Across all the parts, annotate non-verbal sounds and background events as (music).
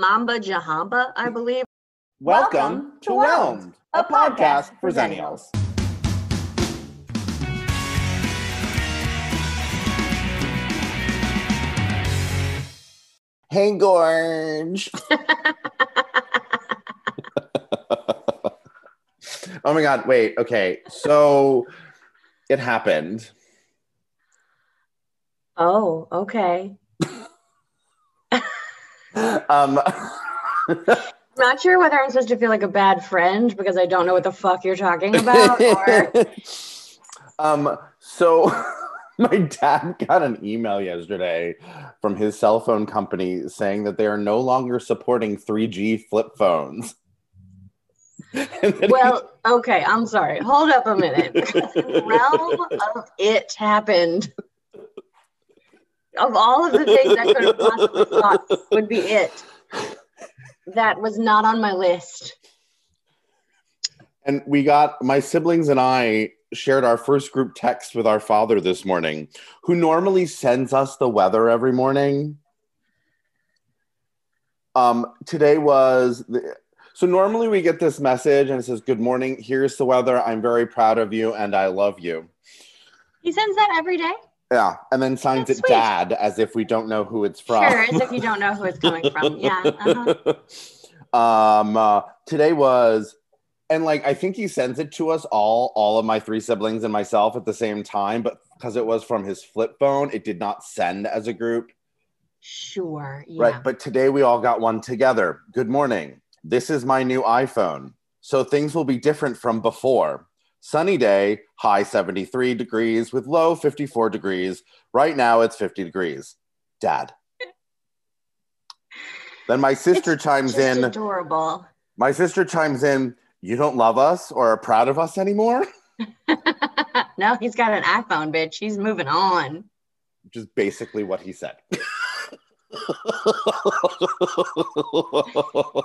Mamba Jahamba, I believe. Welcome, Welcome to Whelmed, a podcast for Zennials. Hey, Gorge. (laughs) oh my God. Wait. Okay. So it happened. oh, okay. Um, I'm not sure whether I'm supposed to feel like a bad friend because I don't know what the fuck you're talking about. (laughs) Or um, so (laughs) my dad got an email yesterday from his cell phone company saying that they are no longer supporting 3G flip phones. (laughs) And then he- well, okay, I'm sorry. Hold up a minute. Realm of it happened. Of all of the things I could have possibly (laughs) thought would be it, that was not on my list. and we got my siblings and I shared our first group text with our father this morning, who normally sends us the weather every morning. Um, today was the, so normally we get this message and it says, Good morning, here's the weather. I'm very proud of you and I love you. He sends that every day? Yeah, and then signs That's it sweet. dad as if we don't know who it's from. Sure, as if you don't know who it's coming from. (laughs) Yeah. Uh-huh. um uh, today was and like i think he sends it to us all all of my three siblings and myself at the same time but because it was from his flip phone it did not send as a group Sure. Yeah. right but today we all got one together good morning this is my new iphone so things will be different from before sunny day high 73 degrees with low 54 degrees right now it's 50 degrees dad then my sister It's chimes in adorable. my sister chimes in, You don't love us or are proud of us anymore? (laughs) (laughs) no, he's got an iPhone, bitch. He's moving on. Which is basically what he said.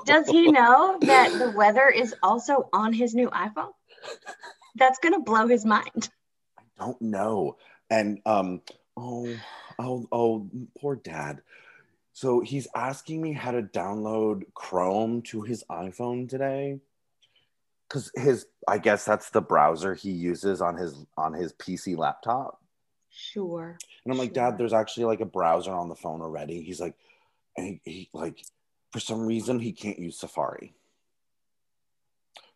Does he know that the weather is also on his new iPhone? (laughs) That's gonna blow his mind. I don't know. And um, oh, oh, oh, poor dad. So he's asking me how to download Chrome to his iPhone today. Cause his I guess that's the browser he uses on his on his PC laptop. Sure. And I'm like, Sure. Dad, there's actually like a browser on the phone already. He's like, and he, he like, for some reason, he can't use Safari.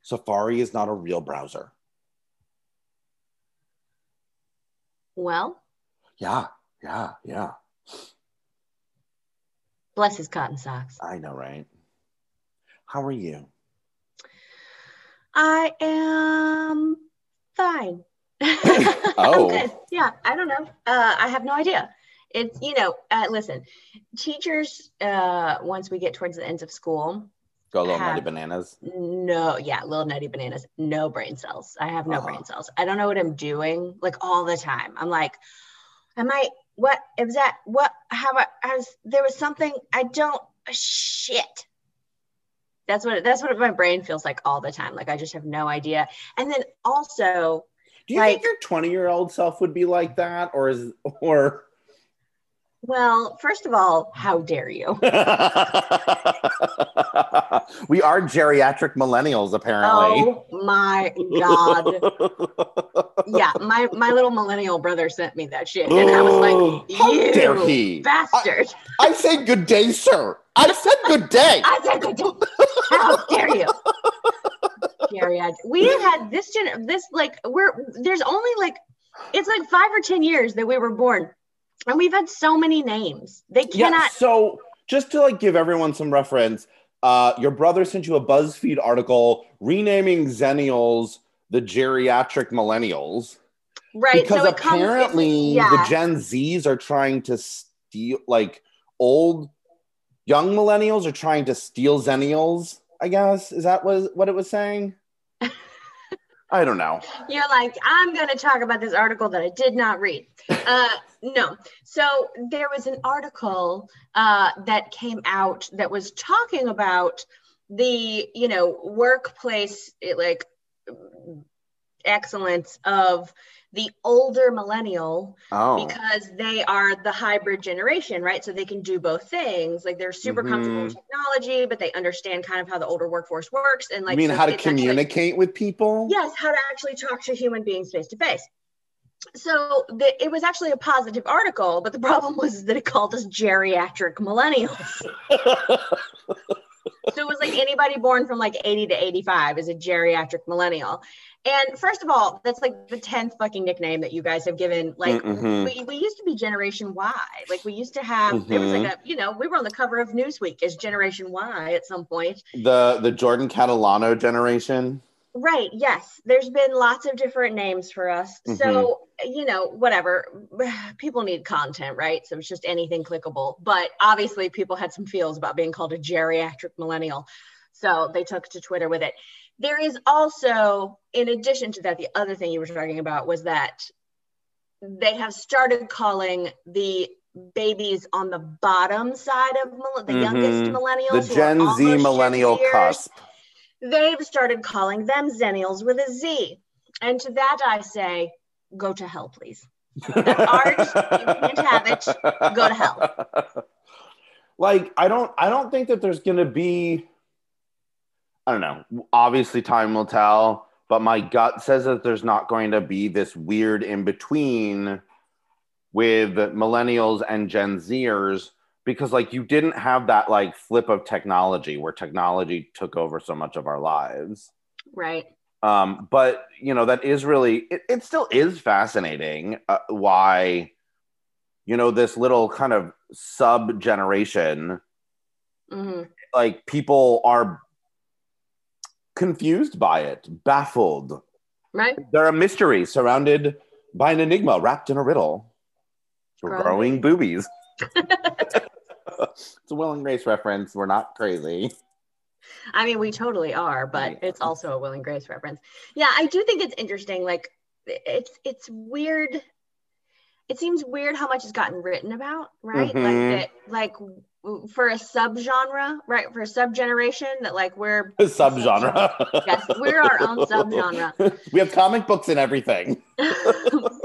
Safari is not a real browser. Well, Yeah, yeah, yeah. bless his cotton socks. I know, right? How are you? I am fine. (laughs) (laughs) Oh. Yeah, I don't know. Uh, I have no idea. It's you know, uh, listen, teachers. Uh, once we get towards the ends of school, Go little Have- nutty bananas. no, yeah, little nutty bananas, no brain cells. I have no Uh-huh. brain cells. I don't know what I'm doing like all the time. I'm like, am I? What is that? What? How? I, I was, there was something I don't. Shit. That's what that's what my brain feels like all the time. Like I just have no idea. And then also, Do you Like- think your 20 year old self would be like that? Or is, or, well, first of all, how dare you? (laughs) we are geriatric millennials, apparently. Oh my god. Yeah, my my little millennial brother sent me that shit, and I was like, (gasps) How "You dare he? bastard!" I say good day, sir. I said good day. (laughs) I said, "Good job. "How dare you?" I, we have had this gen, this like we're there's only like it's like five or ten years that we were born, and we've had so many names. They Yeah. cannot. So just to like give everyone some reference, uh, your brother sent you a BuzzFeed article renaming Zennials the geriatric millennials right. because so apparently yeah. the Gen Zs are trying to steal like old young millennials are trying to steal Zennials. I guess is that was what it was saying. I don't know. You're like, I'm going to talk about this article that I did not read. Uh, no. So there was an article uh, that came out that was talking about the, you know, workplace, like excellence of the older millennial Oh. because they are the hybrid generation, right? So they can do both things. Like they're super mm-hmm. comfortable with technology, but they understand kind of how the older workforce works and like you mean so how to it's actually- communicate with people? yes, how to actually talk to human beings face to face. So the, it was actually a positive article, but the problem was that it called us geriatric millennials. (laughs) So it was like anybody born from like 80 to 85 is a geriatric millennial. And first of all, that's like the 10th fucking nickname that you guys have given. Like Mhm. we, we used to be Generation Y. Like we used to have, there was like a, you know, we were on the cover of Newsweek as Generation Y at some point. the the Jordan Catalano generation. Right. Yes. There's been lots of different names for us. So, you know, whatever. (sighs) People need content, right? So it's just anything clickable. But obviously, people had some feels about being called a geriatric millennial. So they took to Twitter with it. There is also, in addition to that, the other thing you were talking about was that they have started calling the babies on the bottom side of the youngest Mhm. millennials, The Gen Z millennial Zers cusp. They've started calling them zennials with a Z. And to that I say, go to hell, please. ours. You can't have it. Go to hell. (laughs) Like I don't I don't think that there's gonna be I don't know. Obviously time will tell, but my gut says that there's not going to be this weird in between with millennials and Gen Zers because like you didn't have that like flip of technology where technology took over so much of our lives. Right. um, but you know that is really it, it still is fascinating uh, why you know this little kind of sub generation hmm like people are confused by it baffled Right. they're a mystery surrounded by an enigma wrapped in a riddle Growing growing boobies (laughs) (laughs) it's a will and grace reference we're not crazy I mean, we totally are, but it's also a Will and Grace reference. Yeah, I do think it's interesting. Like, it's it's weird. It seems weird how much has gotten written about, right? Mhm. Like that, like for a subgenre, right? For a subgeneration, that like we're (laughs) subgenre Yes, we're our own subgenre. (laughs) we have comic books and everything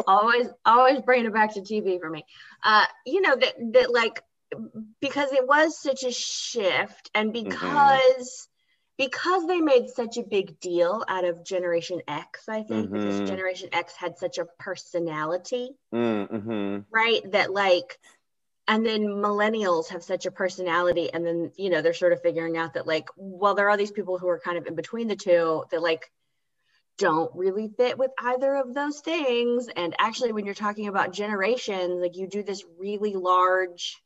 always always bringing it back to TV for me. Uh, you know that that like because it was such a shift, and because because they made such a big deal out of Generation X, I think Mhm. because Generation X had such a personality, mm-hmm. right? That like. And then millennials have such a personality, and then you know they're sort of figuring out that like, well, there are these people who are kind of in between the two that like don't really fit with either of those things. And actually, when you're talking about generations, like you do this really large.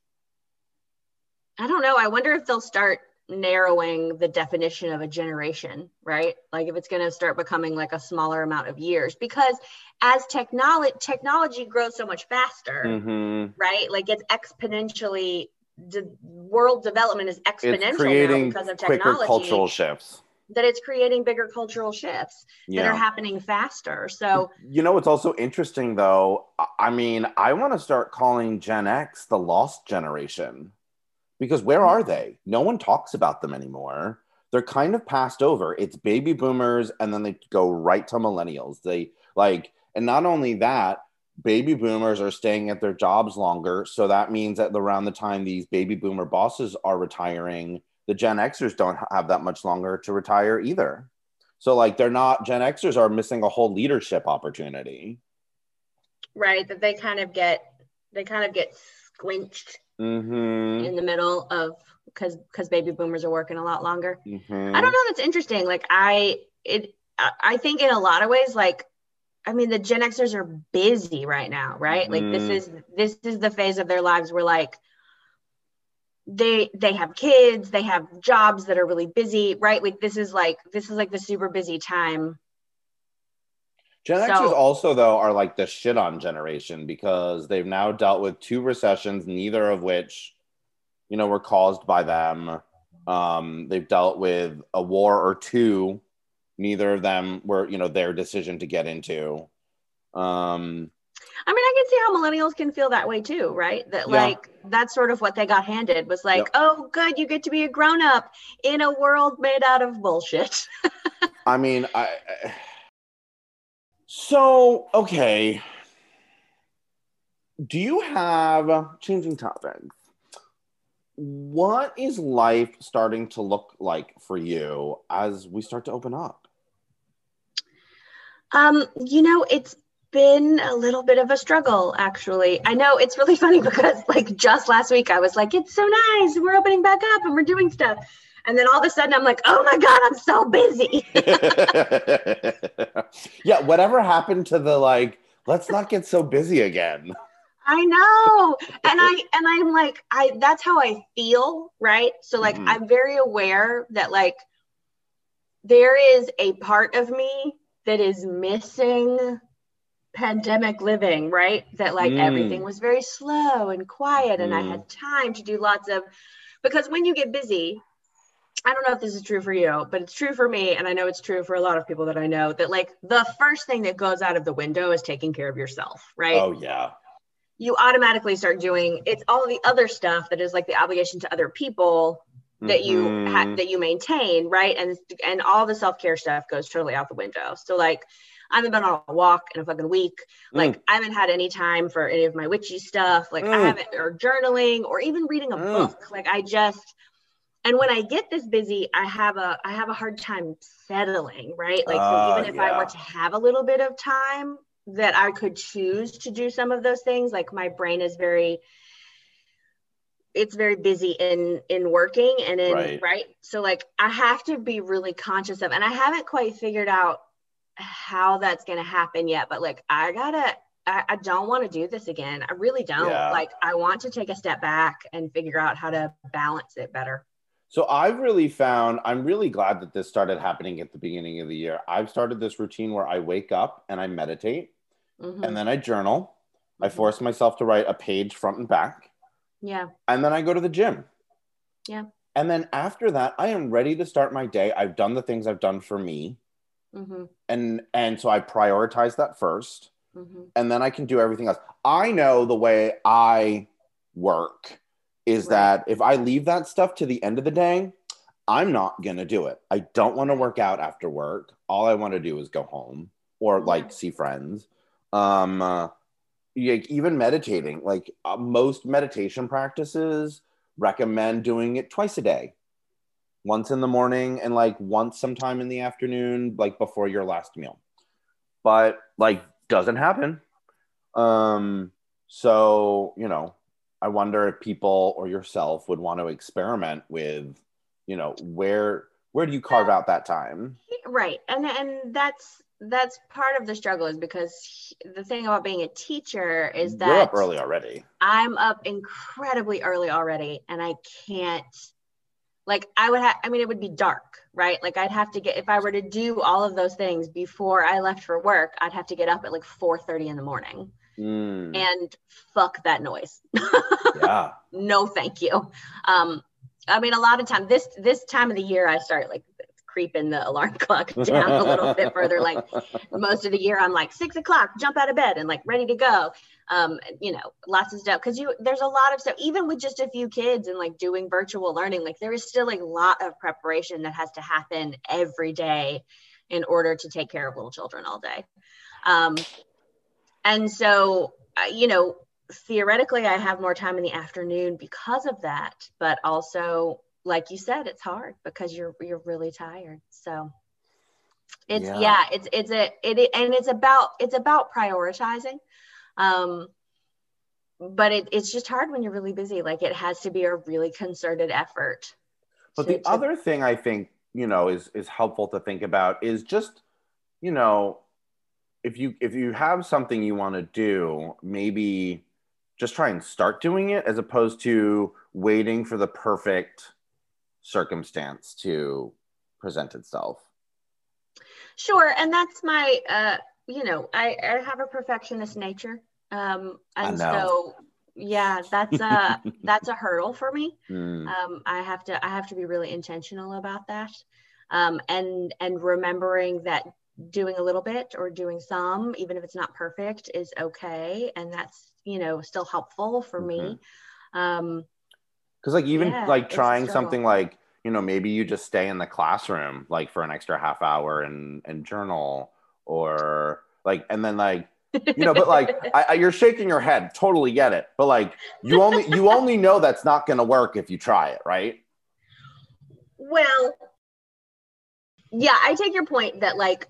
I don't know. I wonder if they'll start narrowing the definition of a generation, right? Like if it's going to start becoming like a smaller amount of years, because as technology technology grows so much faster, Mm-hmm. right? Like it's exponentially. The world development is exponential It's now creating because of technology. quicker cultural shifts. that it's creating bigger cultural shifts that are happening faster. So You know what's also interesting though? I mean, I want to start calling Gen X the lost generation because where are they? No one talks about them anymore. They're kind of passed over. It's baby boomers and then they go right to millennials. They like, and not only that, baby boomers are staying at their jobs longer. So that means that around the time these baby boomer bosses are retiring, the Gen Xers don't have that much longer to retire either. So like they're not Gen Xers are missing a whole leadership opportunity. right that they kind of get they kind of get squinched Mm-hmm. in the middle of because because baby boomers are working a lot longer. mm-hmm. I don't know. That's interesting. Like I it I think in a lot of ways like. I mean, the Gen Xers are busy right now, right? Like this Mhm. is this is the phase of their lives where like they they have kids, they have jobs that are really busy, right? Like this is like this is like the super busy time Gen So- Xers also though are like the shit on generation because they've now dealt with two recessions, neither of which, you know, were caused by them. Um, they've dealt with a war or two, neither of them were, you know, their decision to get into. Um, I mean, I can see how millennials can feel that way too, right? That Yeah. like that's sort of what they got handed was like, Yep. oh, good, you get to be a grown up in a world made out of bullshit. (laughs) I mean, I, I So, okay. Do you have changing topics? What is life starting to look like for you as we start to open up? Um, you know, it's been a little bit of a struggle actually. I know it's really (laughs) funny because like just last week I was like, it's so nice. We're opening back up and we're doing stuff. And then all of a sudden I'm like, oh my God, I'm so busy. (laughs) yeah, whatever happened to the like, let's not get so busy again. I know. And I and I'm like, I that's how I feel, right? So like mm-hmm. I'm very aware that like there is a part of me that is missing pandemic living, right? That like mm. everything was very slow and quiet, and mm. I had time to do lots of because when you get busy, I don't know if this is true for you, but it's true for me. And I know it's true for a lot of people that I know that like the first thing that goes out of the window is taking care of yourself, right? Oh, yeah. You automatically start doing it's all the other stuff that is like the obligation to other people that you mm-hmm. ha- that you maintain, right? And and all the self care stuff goes totally out the window. So like I haven't been on a walk in a fucking week. Like mm. I haven't had any time for any of my witchy stuff. Like mm. I haven't or journaling or even reading a mm. book. Like I just and when I get this busy, I have a I have a hard time settling, right? Like uh, so even if yeah. I were to have a little bit of time that I could choose to do some of those things, like my brain is very it's very busy in in working and in right. right so like i have to be really conscious of and i haven't quite figured out how that's going to happen yet, but like I gotta, I, I don't want to do this again. I really don't. Yeah. Like I want to take a step back and figure out how to balance it better. So I've really found I'm really glad that this started happening at the beginning of the year. I've started this routine where I wake up and I meditate mm-hmm. and then I journal. Mm-hmm. I force myself to write a page front and back. Yeah. And then I go to the gym. Yeah. And then after that, I am ready to start my day. I've done the things I've done for me. Mm-hmm. And and so I prioritize that 1st mm-hmm. and then I can do everything else. I know the way I work is right. that if I leave that stuff to the end of the day, I'm not gonna do it. I don't want to work out after work. All I want to do is go home or like see friends. Um, uh, like even meditating, like uh, most meditation practices recommend doing it twice a day once in the morning and like once sometime in the afternoon, like before your last meal. But like doesn't happen. Um, so you know, I wonder if people or yourself would want to experiment with, you know, where where do you carve out that time? Right. And and that's that's part of the struggle is because the thing about being a teacher is that You're up early already. I'm up incredibly early already and I can't like I would have, I mean, it would be dark, right? Like I'd have to get, if I were to do all of those things before I left for work, I'd have to get up at like 4.30 in the morning. Mm. And fuck that noise. yeah. (laughs) No, thank you. Um, I mean, a lot of time this this time of the year, I start like creeping the alarm (laughs) clock down a little bit further. Like most of the year, I'm like six o'clock, jump out of bed and like ready to go. Um, you know, lots of stuff because you there's a lot of stuff. Even with just a few kids and like doing virtual learning, like there is still a lot of preparation that has to happen every day in order to take care of little children all day. Um, and so, uh, you know, theoretically, I have more time in the afternoon because of that, but also like you said, it's hard because you're you're really tired. So it's yeah, yeah it's it's a it and it's about it's about prioritizing. Um but it, it's just hard when you're really busy. Like it has to be a really concerted effort. But to, the to, other thing I think, you know, is is helpful to think about is just, you know, if you if you have something you want to do, maybe just try and start doing it as opposed to waiting for the perfect circumstance to present itself. Sure, and that's my, uh, you know, I, I have a perfectionist nature, um, and so yeah, that's a (laughs) that's a hurdle for me. Mm. Um, I have to I have to be really intentional about that, um, and and remembering that doing a little bit or doing some, even if it's not perfect, is okay, and that's you know still helpful for mm-hmm. me. Um, because like even yeah, like trying something like you know maybe you just stay in the classroom like for an extra half hour and and journal or Like, and then like, you know, but like, (laughs) I, I, you're shaking your head. Totally get it. But like, you only you only know that's not going to work if you try it, right? Well, yeah, I take your point that like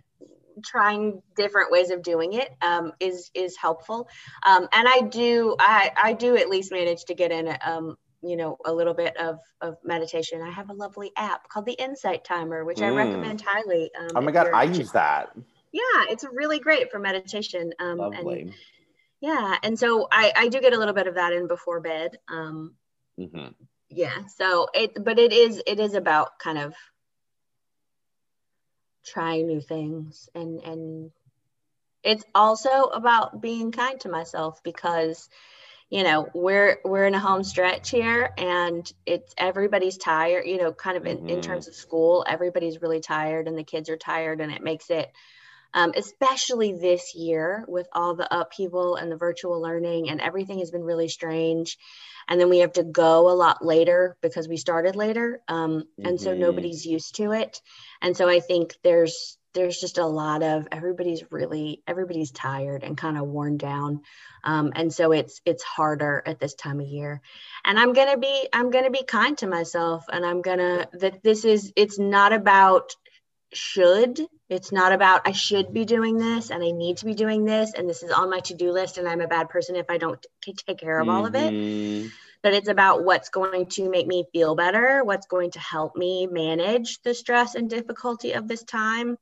trying different ways of doing it um, is is helpful um, and i do i i do at least manage to get in um, you know a little bit of of meditation i have a lovely app called the insight timer which mm. i recommend highly um, oh my god i use that yeah it's really great for meditation um, lovely. And, yeah and so i i do get a little bit of that in before bed um mm-hmm. yeah so it but it is it is about kind of trying new things and and it's also about being kind to myself because you know we're we're in a home stretch here and it's everybody's tired you know kind of in, mm-hmm. in terms of school everybody's really tired and the kids are tired and it makes it um, especially this year with all the upheaval and the virtual learning and everything has been really strange. And then we have to go a lot later because we started later um, and mm-hmm. so nobody's used to it. And so i think there's there's just a lot of everybody's really everybody's tired and kind of worn down. Um, and so it's it's harder at this time of year. And i'm gonna be i'm gonna be kind to myself and i'm gonna that this is it's not about should it's not about i should be doing this and i need to be doing this and this is on my to-do list and i'm a bad person if i don't t- take care of mm-hmm. all of it mm-hmm. but it's about what's going to make me feel better what's going to help me manage the stress and difficulty of this time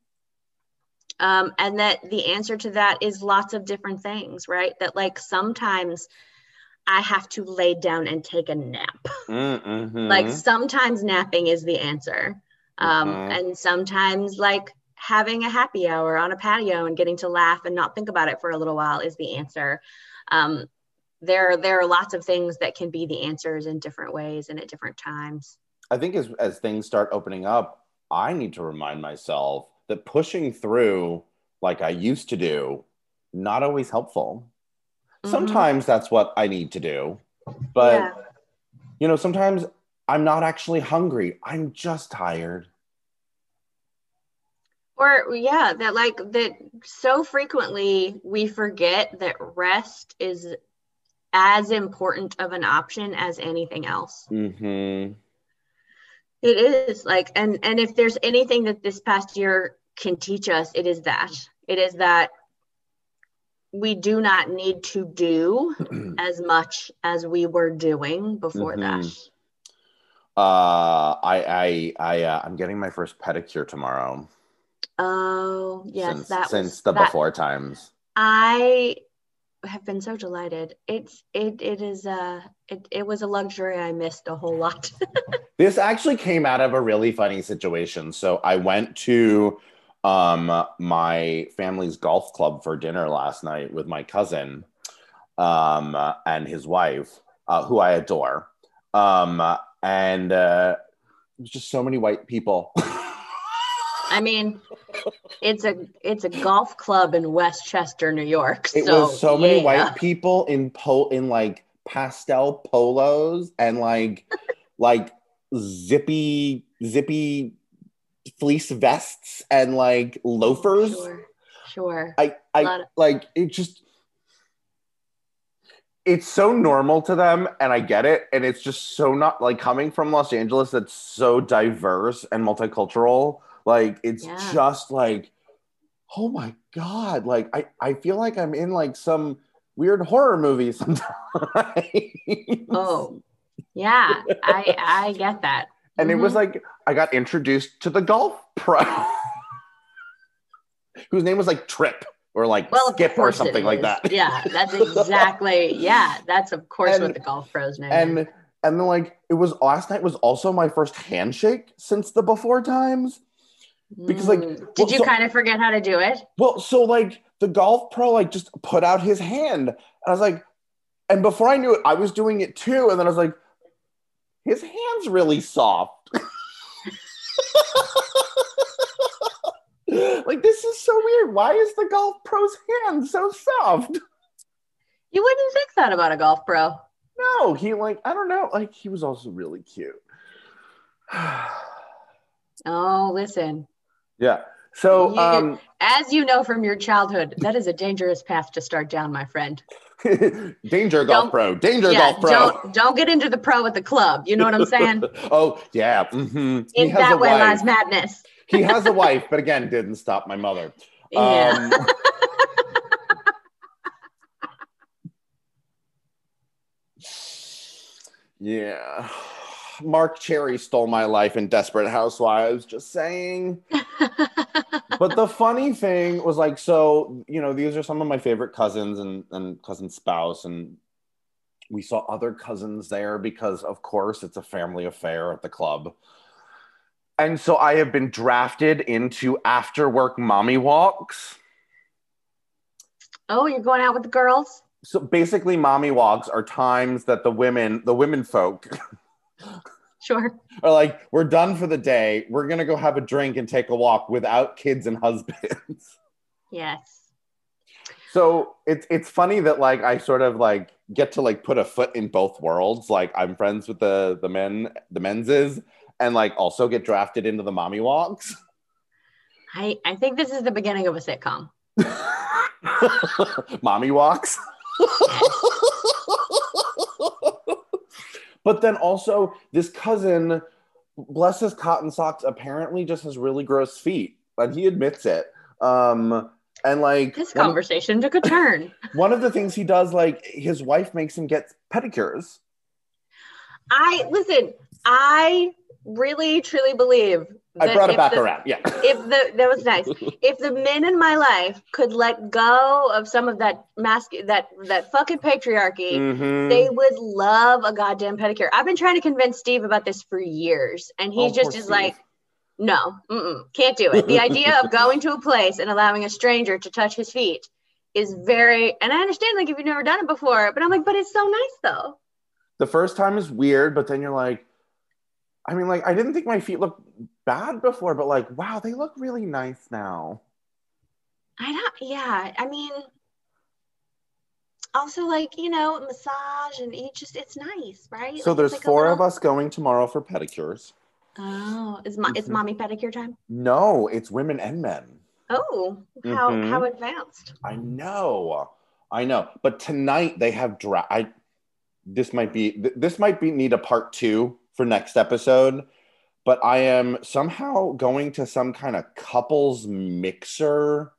um, and that the answer to that is lots of different things right that like sometimes I have to lay down and take a nap. Mm-hmm. like sometimes napping is the answer. Um, mm-hmm. And sometimes, like having a happy hour on a patio and getting to laugh and not think about it for a little while is the answer. Um, there, there are lots of things that can be the answers in different ways and at different times. I think as, as things start opening up, I need to remind myself that pushing through like I used to do, not always helpful. Mm-hmm. Sometimes that's what I need to do. But, yeah. you know, sometimes I'm not actually hungry. I'm just tired. Or, yeah, that like that so frequently we forget that rest is as important of an option as anything else. Mm-hmm. It is like, and and if there's anything that this past year can teach us, it is that. It is that we do not need to do (clears throat) as much as we were doing before mm-hmm. that. Uh, I I I uh, I'm getting my first pedicure tomorrow. Oh yes, since, that since was, the that, before times. I have been so delighted. It's it it is uh it, it was a luxury I missed a whole lot. (laughs) this actually came out of a really funny situation. So I went to um my family's golf club for dinner last night with my cousin um and his wife, uh, who I adore. Um and uh, just so many white people. (laughs) I mean, it's a it's a golf club in Westchester, New York. It so, was so many white people in po in like pastel polos and like like zippy zippy fleece vests and like loafers. Sure, sure. I I like it just it's so normal to them and I get it. And it's just so not like coming from Los Angeles that's so diverse and multicultural. Like it's yeah. just like, oh my God. Like I, I feel like I'm in like some weird horror movie (laughs) sometimes. oh, yeah. I I get that. And mm-hmm. it was mm-hmm. like I got introduced to the golf pro (laughs) whose name was like Trip or like well, skip or something like that. Yeah, that's exactly. yeah, that's of course and, what the golf pros name. And is. and then like it was last night was also my first handshake since the before times. Because like, mm. did well, you so, kind of forget how to do it? Well, so like the golf pro like just put out his hand, and I was like, and before I knew it, I was doing it too, and then I was like, his hand's really soft. (laughs) like this is so weird. Why is the golf pro's hand so soft? You wouldn't think that about a golf pro. No, he like I don't know. Like he was also really cute. (sighs) oh, listen. Yeah. So, You- um, As you know from your childhood, that is a dangerous path to start down, my friend. (laughs) danger golf Don't- pro, danger yeah, golf pro. don't don't get into the pro at the club. You know what I'm saying? (laughs) oh yeah, mhm. he In has that way wife. lies madness. (laughs) he has a wife, but again, didn't stop my mother. Yeah. Um, yeah. Marc Cherry stole my life in Desperate Housewives, just saying. But the funny thing was like, so, you know, these are some of my favorite cousins and, and cousin spouse. And we saw other cousins there because, of course, it's a family affair at the club. And so I have been drafted into after work mommy walks. oh, you're going out with the girls? So basically, mommy walks are times that the women, the women folk, (laughs) Sure. Or like, we're done for the day. We're gonna go have a drink and take a walk without kids and husbands. (laughs) Yes. so it's it's funny that like I sort of like get to like put a foot in both worlds. Like I'm friends with the the men, the menses, and like also get drafted into the mommy walks. (laughs) I, I think this is the beginning of a sitcom. (laughs) mommy walks. But then also, this cousin, bless his cotton socks, apparently just has really gross feet, and he admits it. Um, and like This conversation took a turn. (laughs) one of the things he does, like his wife makes him get pedicures. I listen, I really truly believe I brought it back the- around. Yeah. If the that was nice. (laughs) If the men in my life could let go of some of that mask that that fucking patriarchy, Mhm. they would love a goddamn pedicure. I've been trying to convince Steve about this for years, and he Oh, just is Steve. like, no, mm-mm, can't do it. The (laughs) idea of going to a place and allowing a stranger to touch his feet is very, and I understand like if you've never done it before, but I'm like, but it's so nice though. the first time is weird, but then you're like, I mean, like, I didn't think my feet looked bad before, but like, wow, they look really nice now. I don't, yeah, I mean, also like you know, massage and you just it's nice, right? So Like, there's like four of us going tomorrow for pedicures. Oh, is my it's Mhm. mommy pedicure time? No, it's women and men. Oh, how Mhm. how advanced? I know, I know. But tonight they have dra- I. This might be th- this might be need a part two for next episode. But I am somehow going to some kind of couples mixer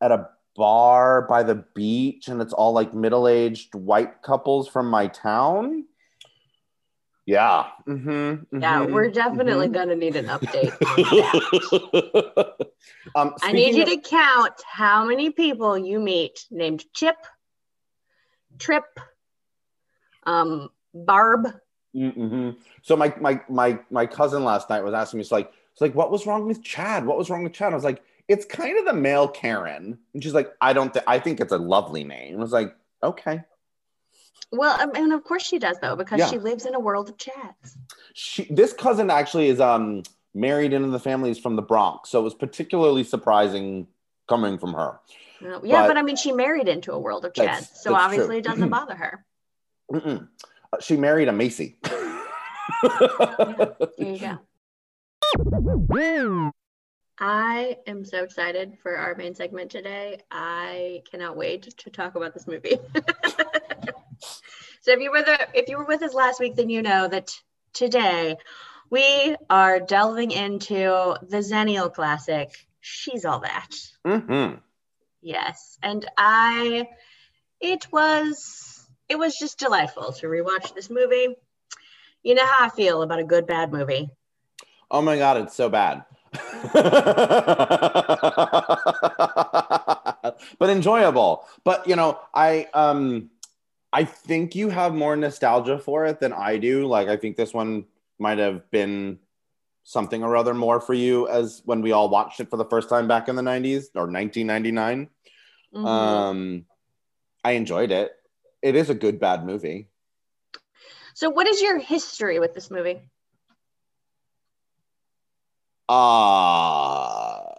at a bar by the beach, and it's all like middle aged white couples from my town. Yeah. Mm-hmm, Yeah, mhm, we're definitely mhm. gonna need an update (laughs) on that. um, I need you of- to count how many people you meet named Chip, Trip, um, Barb. Hmm So my my my my cousin last night was asking me, it's like, it's like, what was wrong with Chad? What was wrong with Chad? I was like, it's kind of the male Karen, and she's like, I don't, th- I think it's a lovely name. I was like, okay. Well, um, and of course she does though, because Yeah. she lives in a world of chads. She, this cousin actually is um married into the families from the Bronx, so it was particularly surprising coming from her. Yeah, But- but, I mean, she married into a world of chads, so obviously true. it doesn't bother her. Mm-mm. She married a Macy. (laughs) There you go. I am so excited for our main segment today. I cannot wait to talk about this movie. (laughs) so if you were the, if you were with us last week, then you know that today we are delving into the Zennial classic. She's all that. hmm Yes, and I, it was, it was just delightful to rewatch this movie. You know how I feel about a good bad movie. Oh my god, it's so bad. (laughs) but enjoyable. But you know, I um I think you have more nostalgia for it than I do. Like I think this one might have been something or other more for you as when we all watched it for the first time back in the 90s or 1999. Mhm. Um I enjoyed it. It is a good bad movie. so, what is your history with this movie? Uh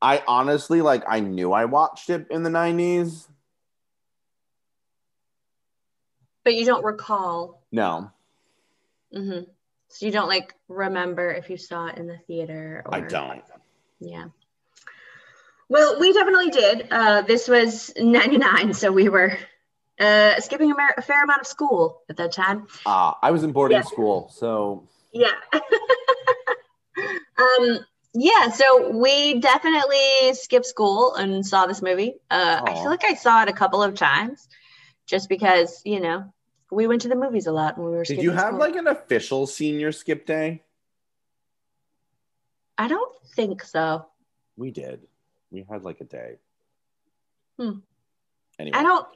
I honestly like I knew I watched it in the 90s. But you don't recall. No. hmm So you don't like remember if you saw it in the theater? Or... I don't. Yeah. Well, we definitely did. Uh, this was 99, so we were uh, skipping a, mar- a fair amount of school at that time. Uh, I was in boarding Yeah. school, so Yeah. (laughs) um, yeah, so we definitely skipped school and saw this movie. Uh, I feel like I saw it a couple of times just because, you know, we went to the movies a lot when we were did you have school. like an official senior skip day? I don't think so. We did. We had like a day. Hmm. Anyway, I don't,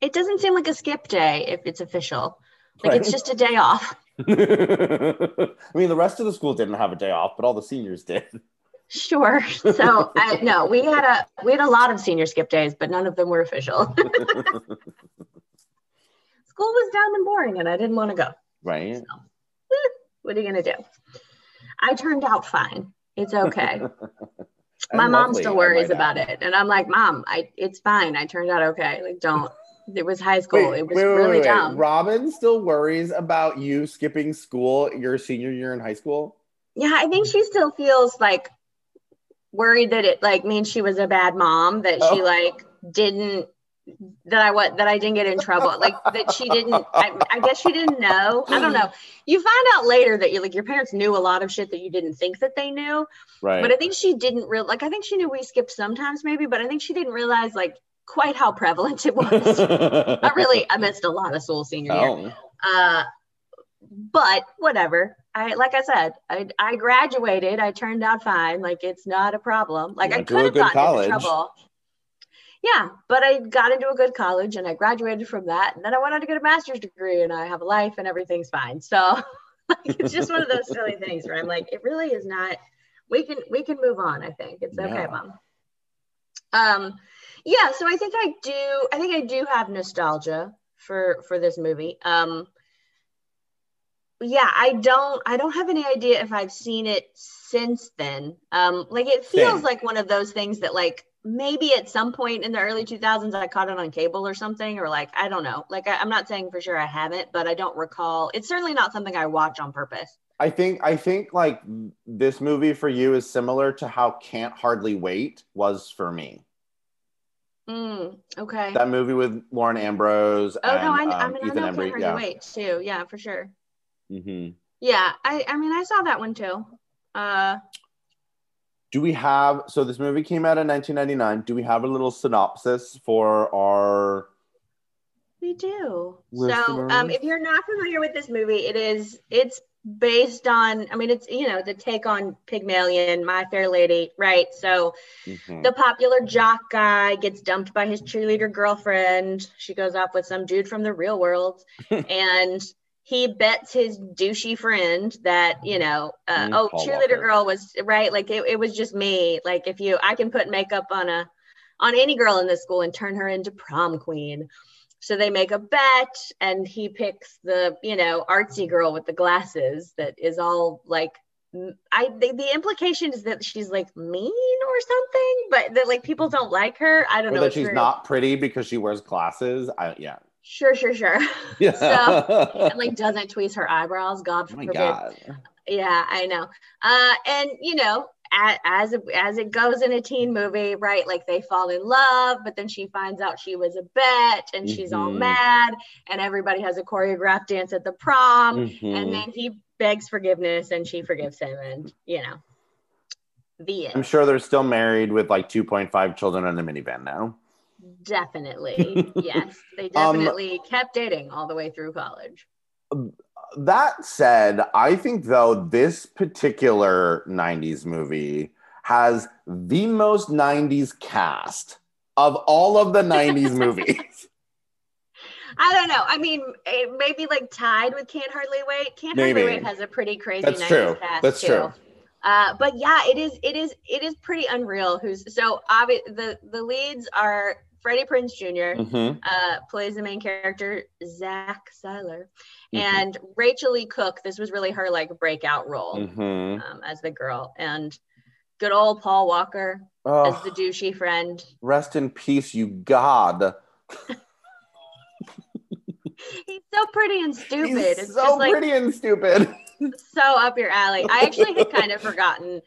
it doesn't seem like a skip day if it's official. Like it's just a day off. (laughs) I mean, the rest of the school didn't have a day off, but all the seniors did. Sure. So I no, we had a we had a lot of senior skip days, but none of them were official. (laughs) School was dumb and boring, and I didn't want to go. right? (laughs) What are you gonna do? I turned out fine. It's okay. My mom still worries about it, and I'm like, Mom, I it's fine. I turned out okay. Like, don't. It was high school. Wait, it was wait, really wait, dumb. Robin still worries about you skipping school your senior year in high school. Yeah, I think she still feels like worried that it like means she was a bad mom. That she Oh. like didn't that I what that I didn't get in trouble. Like that she didn't. I, I guess she didn't know. I don't know. You find out later that you like your parents knew a lot of shit that you didn't think that they knew. Right. But I think she didn't real like. I think she knew we skipped sometimes maybe, but I think she didn't realize like quite how prevalent it was. (laughs) I really I missed a lot of school senior year. Oh. Uh, but whatever. I like I said, I I graduated. I turned out fine. Like it's not a problem. Like I could have gotten college. into trouble. Yeah, but I got into a good college and I graduated from that. And then I went on to get a master's degree and I have a life and everything's fine. So (laughs) like, it's just one of those silly things where I'm like, it really is not. We can we can move on. I think it's okay, Yeah. mom. Um, yeah. So I think I do. I think I do have nostalgia for for this movie. Um, yeah, I don't. I don't have any idea if I've seen it since then. Um, like it feels like one of those things that like maybe at some point in the early 2000s I caught it on cable or something, or like I don't know. Like I, I'm not saying for sure I haven't, but I don't recall. It's certainly not something I watch on purpose. I think I think like this movie for you is similar to how Can't Hardly Wait was for me. Mm, okay. That movie with Lauren Ambrose oh no, I, and I um, mean I Ethan know Can't Embry. Hardly Yeah. Wait too. Yeah, for sure. hmm Yeah, I I mean I saw that one too. Uh, Do we have so this movie came out in 1999? Do we have a little synopsis for our We do. So, um, if you're not familiar with this movie, it is it's based on. I mean, it's you know the take on Pygmalion, My Fair Lady, right? So Mhm. the popular jock guy gets dumped by his cheerleader girlfriend. She goes off with some dude from the real world, (laughs) and he bets his douchey friend that you mm-hmm. know, uh, oh, cheerleader Walker. girl was right. Like it, it was just me. Like if you, I can put makeup on a on any girl in this school and turn her into prom queen. So they make a bet, and he picks the you know artsy mm-hmm. girl with the glasses that is all like. i the, the implication is that she's like mean or something, but that like people mm-hmm. don't like her. I don't or know. that she's very- not pretty because she wears glasses. I yeah. Sure, sure, sure. (laughs) Yeah. so, and like (laughs) doesn't tweeze her eyebrows. God oh my forbid. god. Yeah, I know. Uh, and you know, as as it goes in a teen movie, right? Like they fall in love, but then she finds out she was a bet, and she's all Mhm. mad, and everybody has a choreographed dance at the prom, Mhm. and then he begs forgiveness, and she forgives him, and you know, the end. I'm sure they're still married with like 2.5 children in a minivan now. Definitely, yes, they (laughs) Um, definitely kept dating all the way through college. That said, I think though this particular 90s movie has the most 90s cast of all of the 90s (laughs) movies. I don't know. I mean, it maybe like tied with Can't Hardly Wait. Can't Maybe. Hardly Wait has a pretty crazy That's 90s true. cast That's too. true. Uh, but yeah, it is. It is. It is pretty unreal. Who's so obvious? The the leads are Freddie Prinze Jr. Mhm. Uh, plays the main character Zack Siler, Mhm. and Rachael Leigh Cook. This was really her like breakout role Mhm. um, as the girl, and good old Paul Walker as Oh, the douchey friend. rest in peace, you God. He's so pretty and stupid. He's it's so like pretty and stupid. (laughs) so up your alley. I actually had kind of forgotten.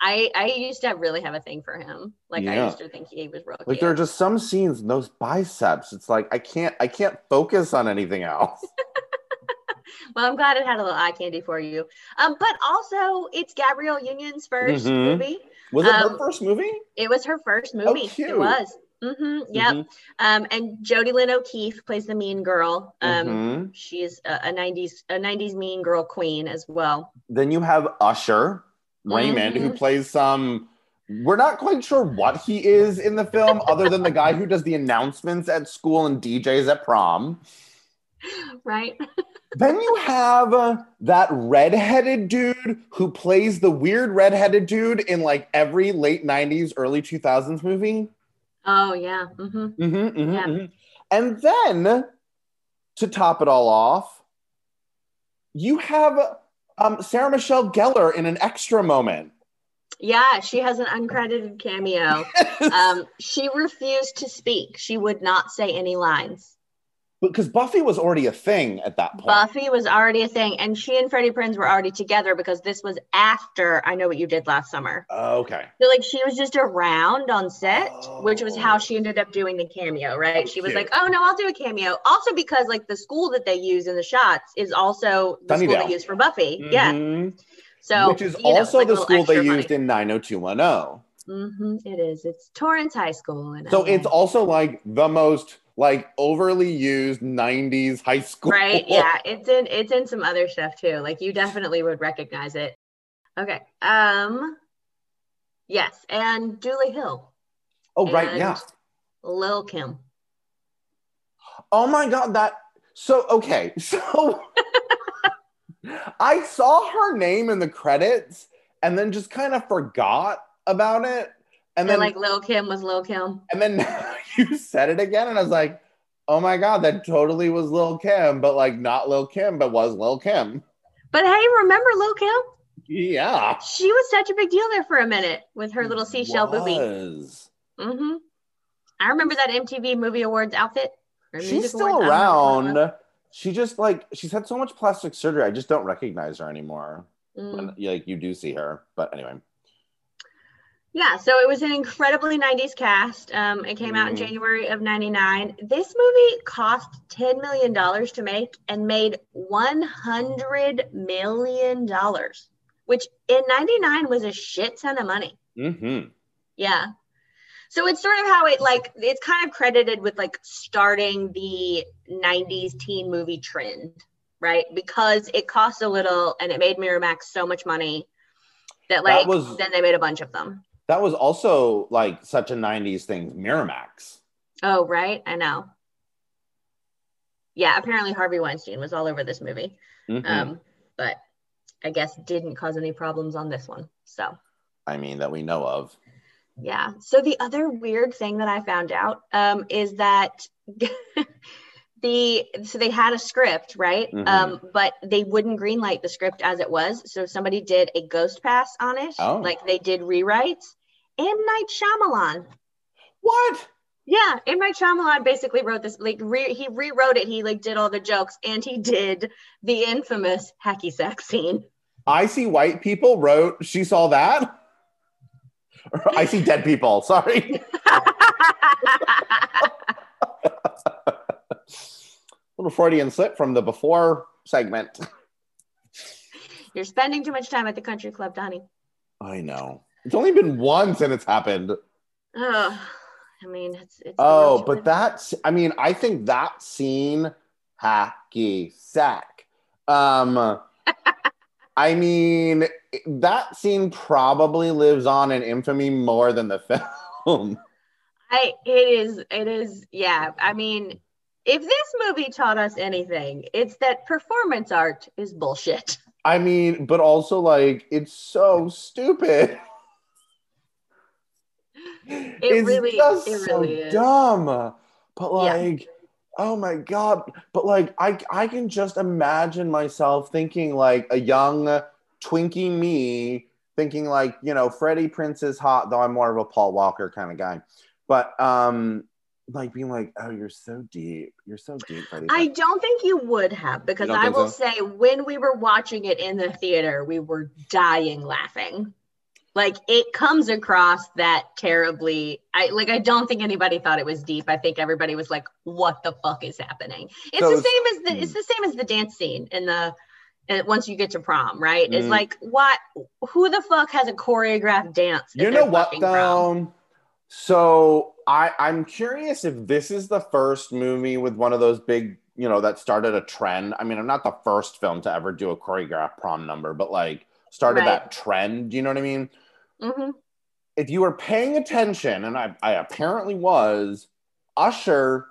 I I used to really have a thing for him. Like I used to think he was real. Like cute. there are just some scenes in those biceps. It's like I can't I can't focus on anything else. (laughs) Well, I'm glad it had a little eye candy for you. Um, but also it's Gabrielle Union's 1st Mhm. movie. Was it her Um, first movie? It was her first movie. Oh, cute. It was. Mm-hmm. Yep. Mhm. Um, and Jodi Lyn O'Keefe plays the mean girl. Um, Mhm. she's a, a '90s a '90s mean girl queen as well. Then you have Usher Raymond, who Mhm. plays some. We're not quite sure what he is in the film, other than the guy who does the announcements at school and DJs at prom. Right. (laughs) Then you have uh, that redheaded dude who plays the weird redheaded dude in like every late 90s, early 2000s movie. Oh yeah. Mm-hmm. Mhm, mhm, Yeah. mhm. And then to top it all off, you have um, Sarah Michelle Gellar in an extra moment. Yeah, she has an uncredited cameo. (laughs) Um, she refused to speak. She would not say any lines. Because Buffy was already a thing at that point. Buffy was already a thing, and she and Freddie Prinze were already together because this was after I Know What You Did Last Summer. okay. So like she was just around on set, which was how Oh. she ended up doing the cameo, right? She was Cute. like, "Oh no, I'll do a cameo." Also because like the school that they use in the shots is also the school they use for Buffy. Yeah. Mhm. So Which is you know, also like the school they extra used in 90210. Mm-hmm. It is. It's Torrance High School. So LA. it's also like the most like overly used 90s high school. right. Yeah, it's in it's in some other stuff too. Like you definitely would recognize it. Okay. Um. Yes, and Dulé Hill, Oh, right. Yeah. Lil Kim. Oh my God. That. So, okay. (laughs) So I saw her name in the credits and then just kind of forgot about it. And And then, like Lil Kim was Lil Kim. and then (laughs) you said it again. And I was like, oh my God, that totally was Lil Kim, but like not Lil Kim, but was Lil Kim. But hey, remember Lil Kim? Yeah. She was such a big deal there for a minute with her little seashell boobie. Was. hmm I remember that MTV Movie Awards outfit. She's still Awards, I don't know what it around. She just like she's had so much plastic surgery. I just don't recognize her anymore. Mm. When, like you do see her, but anyway. Yeah, so it was an incredibly 90s cast. Um, it came out in Mhm. January of 99. This movie cost $10 million to make and made $100 million, which in 99 was a shit ton of money. Mm-hmm. Yeah. So it's sort of how it like it's kind of credited with like starting the 90s teen movie trend, right? Because it cost a little and it made Miramax so much money that like was- then they made a bunch of them. That was also like such a '90s thing. Miramax. Oh, right. I know. Yeah, apparently Harvey Weinstein was all over this movie. Mhm. Um, but I guess didn't cause any problems on this one. So I mean, that we know of. Yeah. So the other weird thing that I found out um, is that (laughs) the so they had a script, right? Mhm. Um, but they wouldn't greenlight the script as it was. So somebody did a ghost pass on it. Oh. Like they did rewrites. M Night Shyamalan. What? Yeah, M Night Shyamalan basically wrote this. Like re- he rewrote it. He like did all the jokes, and he did the infamous hacky sack scene. I see white people wrote. She saw that. I see dead people. Sorry. (laughs) (laughs) Little Freudian slip from the before segment. You're spending too much time at the country club, Donnie. I know. It's only been once and it's happened. Oh, I mean, it's it's. Oh, but that's I mean, I think that scene hacky sack. Um (laughs) I mean, that scene probably lives on in infamy more than the (laughs) film. I it is it is yeah. I mean, if this movie taught us anything, it's that performance art is bullshit. I mean, but also like it's so stupid. (laughs) It it's really- just it so really is. dumb. But Yeah. like, oh my god! But like, I I can just imagine myself thinking like a young Twinkie me thinking like you know Freddie Prinze is hot, though I'm more of a Paul Walker kind of guy. But um, like being like, "Oh, you're so deep. You're so deep." Freddie. I don't think you would have because I will so? say when we were watching it in the theater, we were dying laughing. Like it comes across that terribly. I like I don't think anybody thought it was deep. I think everybody was like, what the fuck is happening? It's So the same as the it's the same as the dance scene in the and once you get to prom, right? It's Mm. like what who the fuck has a choreographed dance? you know what though? So I I'm curious if this is the first movie with one of those big, you know, that started a trend. I mean, I'm not the first film to ever do a choreographed prom number, but like started Right. that trend. You know what I mean? Mhm. If you were paying attention, and I, I apparently was, Usher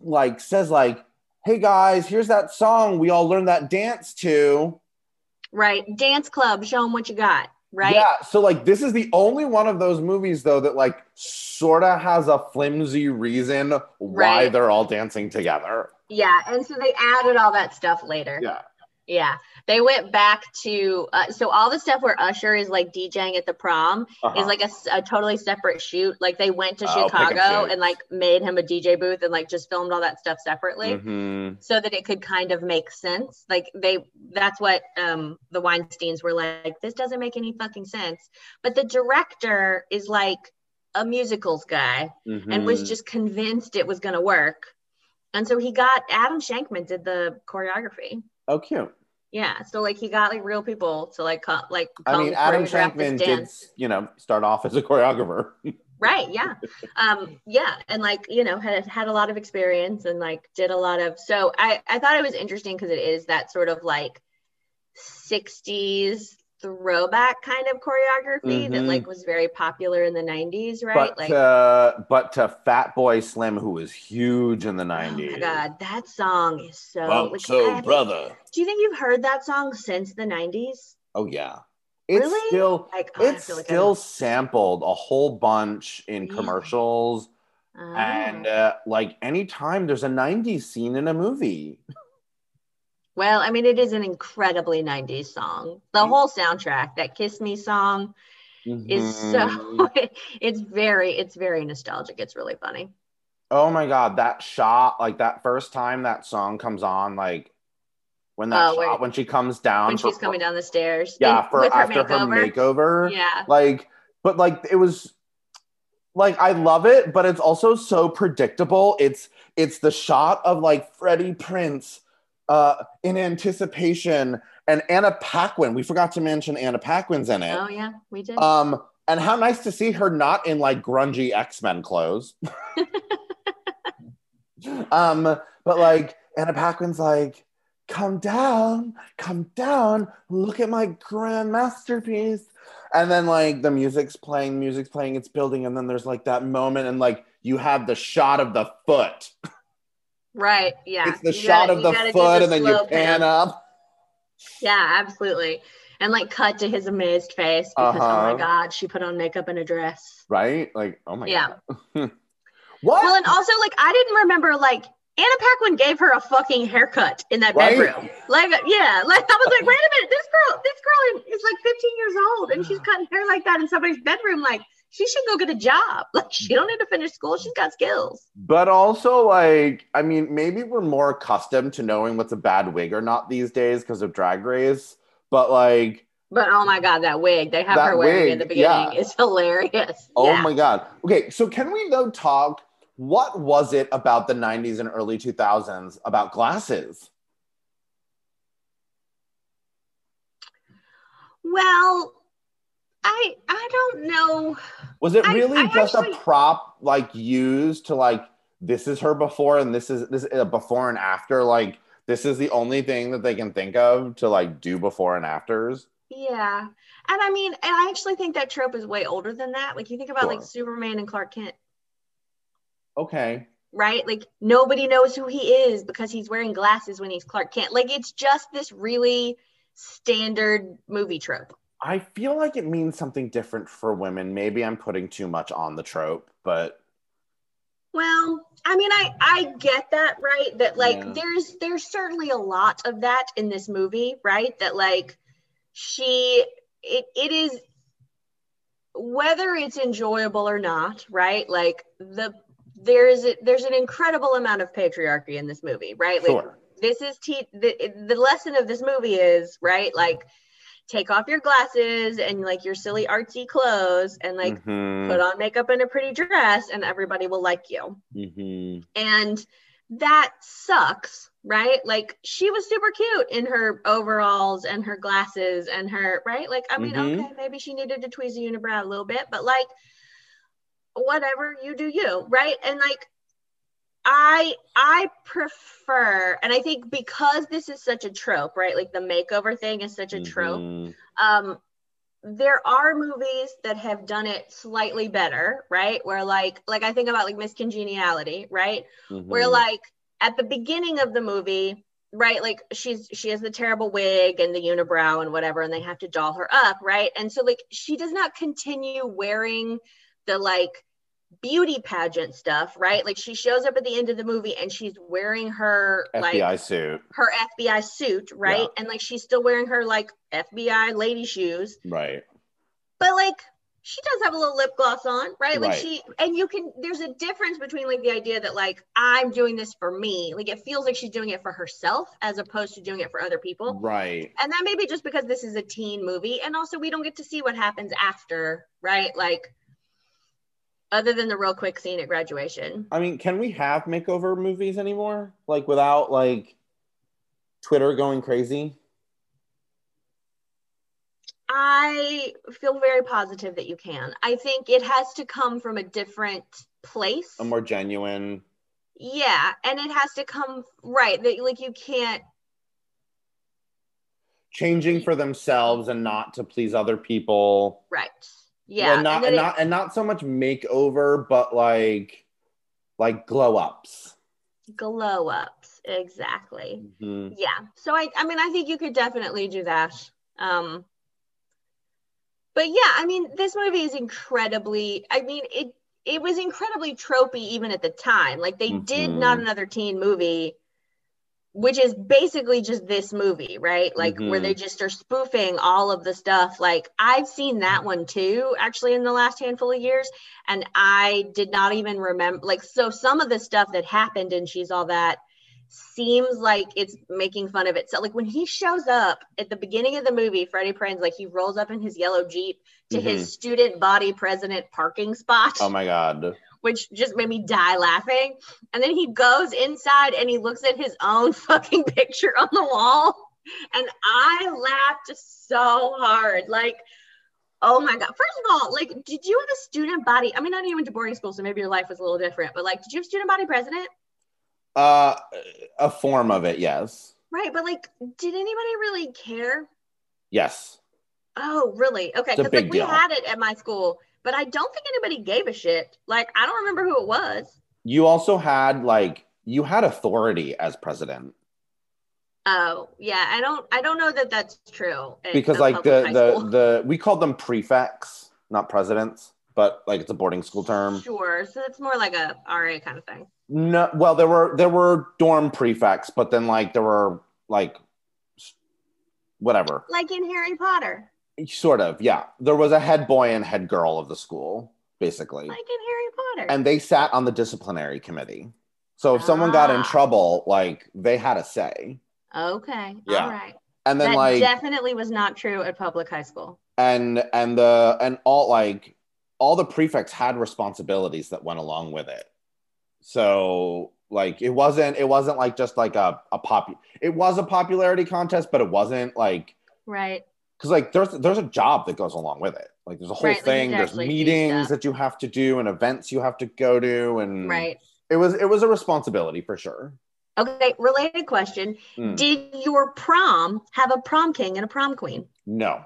like says like, "Hey guys, here's that song we all learned that dance to." Right. Dance club, show them what you got. Right. Yeah. So like this is the only one of those movies though that like sort of has a flimsy reason why Right. they're all dancing together. Yeah, and so they added all that stuff later. Yeah. Yeah, they went back to uh, so all the stuff where Usher is like DJing at the prom Uh-huh. is like a, a, totally separate shoot. Like they went to Oh, Chicago and like made him a DJ booth and like just filmed all that stuff separately Mhm. so that it could kind of make sense. Like they that's what um the Weinsteins were like this doesn't make any fucking sense. But the director is like a musicals guy and was Mhm. just convinced it was going to work. And so he got Adam Shankman did the choreography. Oh cute. Yeah, so like he got like real people to like co- like I mean, Adam Shankman did you know start off as a choreographer. Right, yeah. Um yeah, and like, you know, had had a lot of experience and like did a lot of so I I thought it was interesting because it is that sort of like 60s throwback kind of choreography that Mhm. like was very popular in the 90s, right? but like uh, but to Fatboy Slim, who was huge in the 90s Oh '90s. my god, that song is so. Bump like, so, haven't- brother. Do you think you've heard that song since the '90s? Oh yeah, it's Really? still Like, oh, it's like still sampled a whole bunch in Really? commercials Oh. and uh, like anytime there's a 90s scene in a movie well, I mean, it is an incredibly '90s song. The Mm. whole soundtrack, that "Kiss Me" song, is Mhm. so. (laughs) it's very, it's very nostalgic. It's really funny. oh my god that shot like that first time that song comes on like when that Oh, shot wait. when she comes down When for- she's coming down the stairs, yeah for her after her makeover. makeover Yeah, like but like it was like i love it but it's also so predictable it's it's the shot of like freddie prinze uh in anticipation and anna paquin we forgot to mention anna paquin's in it. Oh yeah, we did. um and how nice to see her not in like grungy x-men clothes. (laughs) Um but like anna paquin's like come down come down look at my grand masterpiece. And then like the music's playing music's playing it's building and then there's like that moment and like you have the shot of the foot (laughs) right. Yeah. it's the You shot gotta- of the foot and then you slow pan up Yeah, absolutely. And like cut to his amazed face because oh Uh-huh. my god, she put on makeup and a dress. right like oh my Yeah. god (laughs) what Well, and also like I didn't remember like Anna Paquin gave her a fucking haircut in that Right? bedroom. Like yeah, like I was like, wait a minute, this girl, this girl is like 15 years old and she's cutting hair like that in somebody's bedroom. Like she should go get a job. (laughs) Like she don't need to finish school. She's got skills. But also, like, I mean, maybe we're more accustomed to knowing what's a bad wig or not these days because of Drag Race. But like, But oh my god, that wig they have her wearing wig, in the beginning yeah. is hilarious. oh yeah. my god. Okay, so can we though talk? What was it about the '90s and early 2000s about glasses? Well, I I don't know. Was it really I just actually- a prop like used to like this is her before and this is this uh, before and after? Like this is the only thing that they can think of to like do before and afters. Yeah. And I mean, and I actually think that trope is way older than that. Like you think about like Superman and Clark Kent, Okay. right? Like nobody knows who he is because he's wearing glasses when he's Clark Kent. Like it's just this really standard movie trope. I feel like it means something different for women. Maybe I'm putting too much on the trope, but Well, I mean, I I get that, right? That like Yeah. there's there's certainly a lot of that in this movie, right? That like she it it is whether it's enjoyable or not, right? Like the there's a, there's an incredible amount of patriarchy in this movie, right? Like Sure. this is te- the the lesson of this movie is right like take off your glasses and like your silly artsy clothes and like Mhm, put on makeup and a pretty dress and everybody will like you. Mhm. and that sucks right? Like she was super cute in her overalls and her glasses and her right? Like i mean Mhm. okay maybe she needed to tweeze the unibrow a little bit but like whatever you do you right? And like i i prefer and i think because this is such a trope right like the makeover thing is such a trope Mhm. um there are movies that have done it slightly better right where like like i think about like miss congeniality right where Mhm. like at the beginning of the movie right like she's she has the terrible wig and the unibrow and whatever and they have to doll her up right and so like she does not continue wearing the like beauty pageant stuff right like she shows up at the end of the movie and she's wearing her like FBI suit. her FBI suit, right? Yeah. And like she's still wearing her like FBI lady shoes, Right. but like she does have a little lip gloss on, right? Like Right. she and you can there's a difference between like the idea that like I'm doing this for me. Like it feels like she's doing it for herself as opposed to doing it for other people. Right. And that may be just because this is a teen movie and also we don't get to see what happens after, right? Like other than the real quick scene at graduation. I mean, can we have makeover movies anymore? Like without like Twitter going crazy? I feel very positive that you can. I think it has to come from a different place. A more genuine. yeah, and it has to come right that like you can't Changing for themselves and not to please other people. right. Yeah, and not and and, not and not so much makeover, but like like glow ups. glow ups exactly. Mhm. Yeah. So I I mean I think you could definitely do that. Um but yeah, I mean this movie is incredibly I mean it it was incredibly tropey even at the time. Like they did Mhm. not another teen movie which is basically just this movie, right? Like where Mhm. they just are spoofing all of the stuff. Like I've seen that one too, actually, in the last handful of years, and I did not even remember. Like, so some of the stuff that happened and She's All That seems like it's making fun of itself. So, like when he shows up at the beginning of the movie, Freddie Prinze, like he rolls up in his yellow jeep to his student body president parking spot Oh my god. Which just made me die laughing. And then he goes inside and he looks at his own (laughs) fucking picture on the wall. And I laughed so hard. Like, oh my God. First of all, like, did you have a student body? I mean, I know you went to boarding school, so maybe your life was a little different, but like, did you have student body president? Uh a form of it, yes. Right. But like, did anybody really care? Yes. Oh, really? Okay. Because like we deal. had it at my school, but I don't think anybody gave a shit. Like, I don't remember who it was. You also had like you had authority as president Oh, yeah. I don't I don't know that that's true. because like the the the we called them prefects, not presidents, but like it's a boarding school term. Sure. So it's more like a RA kind of thing. No, well there were there were dorm prefects, but then like there were like whatever. Like in Harry Potter. Sort of, yeah. There was a head boy and head girl of the school, basically. Like in Harry Potter. and they sat on the disciplinary committee. So if someone got in Ah. trouble, like they had a say. okay. Yeah. All right. And then that like definitely was not true at public high school. and and the and all like all the prefects had responsibilities that went along with it. So like it wasn't it wasn't like just like a a pop it was a popularity contest, but it wasn't like Right. Because like there's there's a job that goes along with it. Like there's a whole Right, thing. there's meetings that you have to do and events you have to go to and Right. it was it was a responsibility for sure. Okay. Related question. Mm. Did your prom have a prom king and a prom queen? No.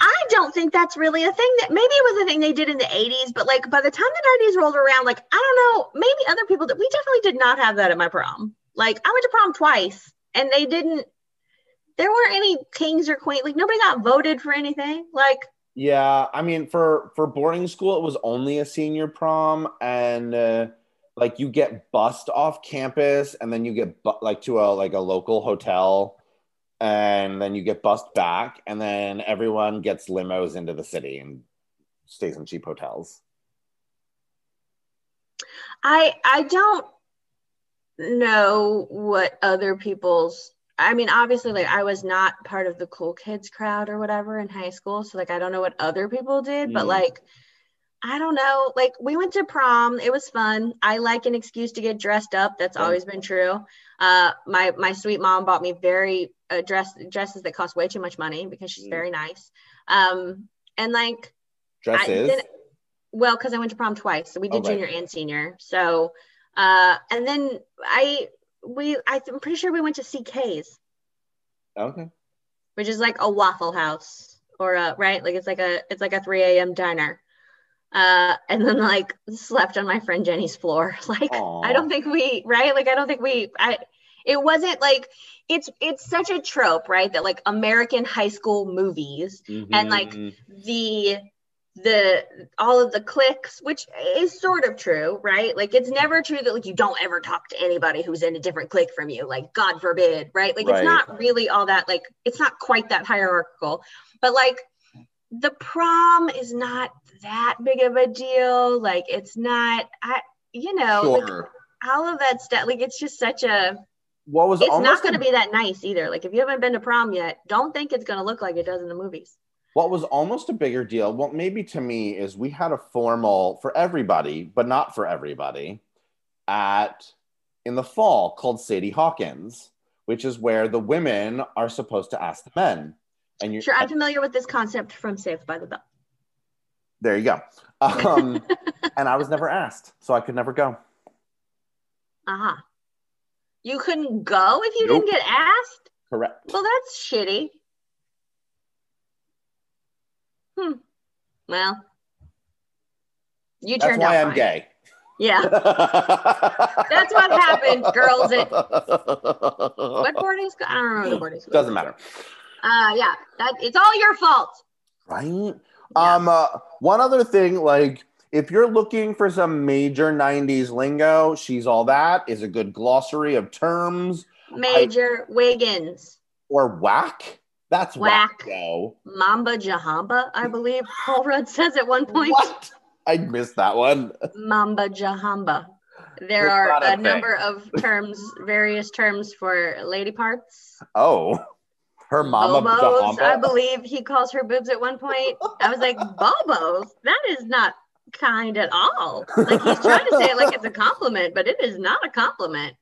I don't think that's really a thing that maybe it was a thing they did in the 80s, but like by the time the 90s rolled around, like I don't know, maybe other people that we definitely did not have that at my prom. Like I went to prom twice and they didn't there weren't any kings or queens, like nobody got voted for anything. Like Yeah, I mean, for for boarding school, it was only a senior prom, and uh, like you get bussed off campus, and then you get bu- like to a like a local hotel, and then you get bussed back, and then everyone gets limos into the city and stays in cheap hotels. I I don't know what other people's I mean, obviously, like I was not part of the cool kids crowd or whatever in high school. So, like, I don't know what other people did, but Mm. like, I don't know. Like, we went to prom. It was fun. I like an excuse to get dressed up. That's Yeah. always been true. Uh, my my sweet mom bought me very uh, dress dresses that cost way too much money because she's Mm. very nice. Um, and like, Dresses. then- well, because I went to prom twice, so we did Oh, right. junior and senior. So, uh, and then I we I'm pretty sure we went to CK's okay. which is like a waffle house or a right like it's like a it's like a 3 a.m diner uh and then like slept on my friend jenny's floor (laughs) like Aw. i don't think we right like i don't think we i it wasn't like it's it's such a trope right that like american high school movies And, like, Mhm. the the all of the clicks which is sort of true right? Like it's never true that like you don't ever talk to anybody who's in a different clique from you. Like god forbid right? Like Right. it's not really all that like it's not quite that hierarchical. But like the prom is not that big of a deal. Like it's not i you know like, all of that stuff like it's just such a what was it's not going to be that nice either. Like if you haven't been to prom yet don't think it's going to look like it does in the movies what was almost a bigger deal, well, maybe to me, is we had a formal for everybody, but not for everybody, at in the fall called Sadie Hawkins, which is where the women are supposed to ask the men. And you're Sure, I'm familiar with this concept from Saved by the Bell. there you go. Um, (laughs) and I was never asked, so I could never go. Uh-huh. You couldn't go if you Nope. didn't get asked? Correct. Well, that's shitty. Hmm. Well, you That's turned why out I'm fine. gay. Yeah. (laughs) That's what happened, girls at- What (laughs) boarding school? I don't remember the boarding school. Doesn't matter. Uh, yeah. That it's all your fault. Right? Yeah. Um, uh, one other thing, like if you're looking for some major '90s lingo, "She's All that is a good glossary of terms. Major Wiggins, Or whack. That's Whack. Yo. Mamba Jahamba, I believe Paul Rudd says at one point. What? I missed that one. Mamba Jahamba. There are a a number of terms, various terms for lady parts. Oh, her mama. Bobos, Jahamba. I believe he calls her boobs at one point. I was like, Bobos? That is not kind at all. Like he's trying to say it like it's a compliment, but it is not a compliment.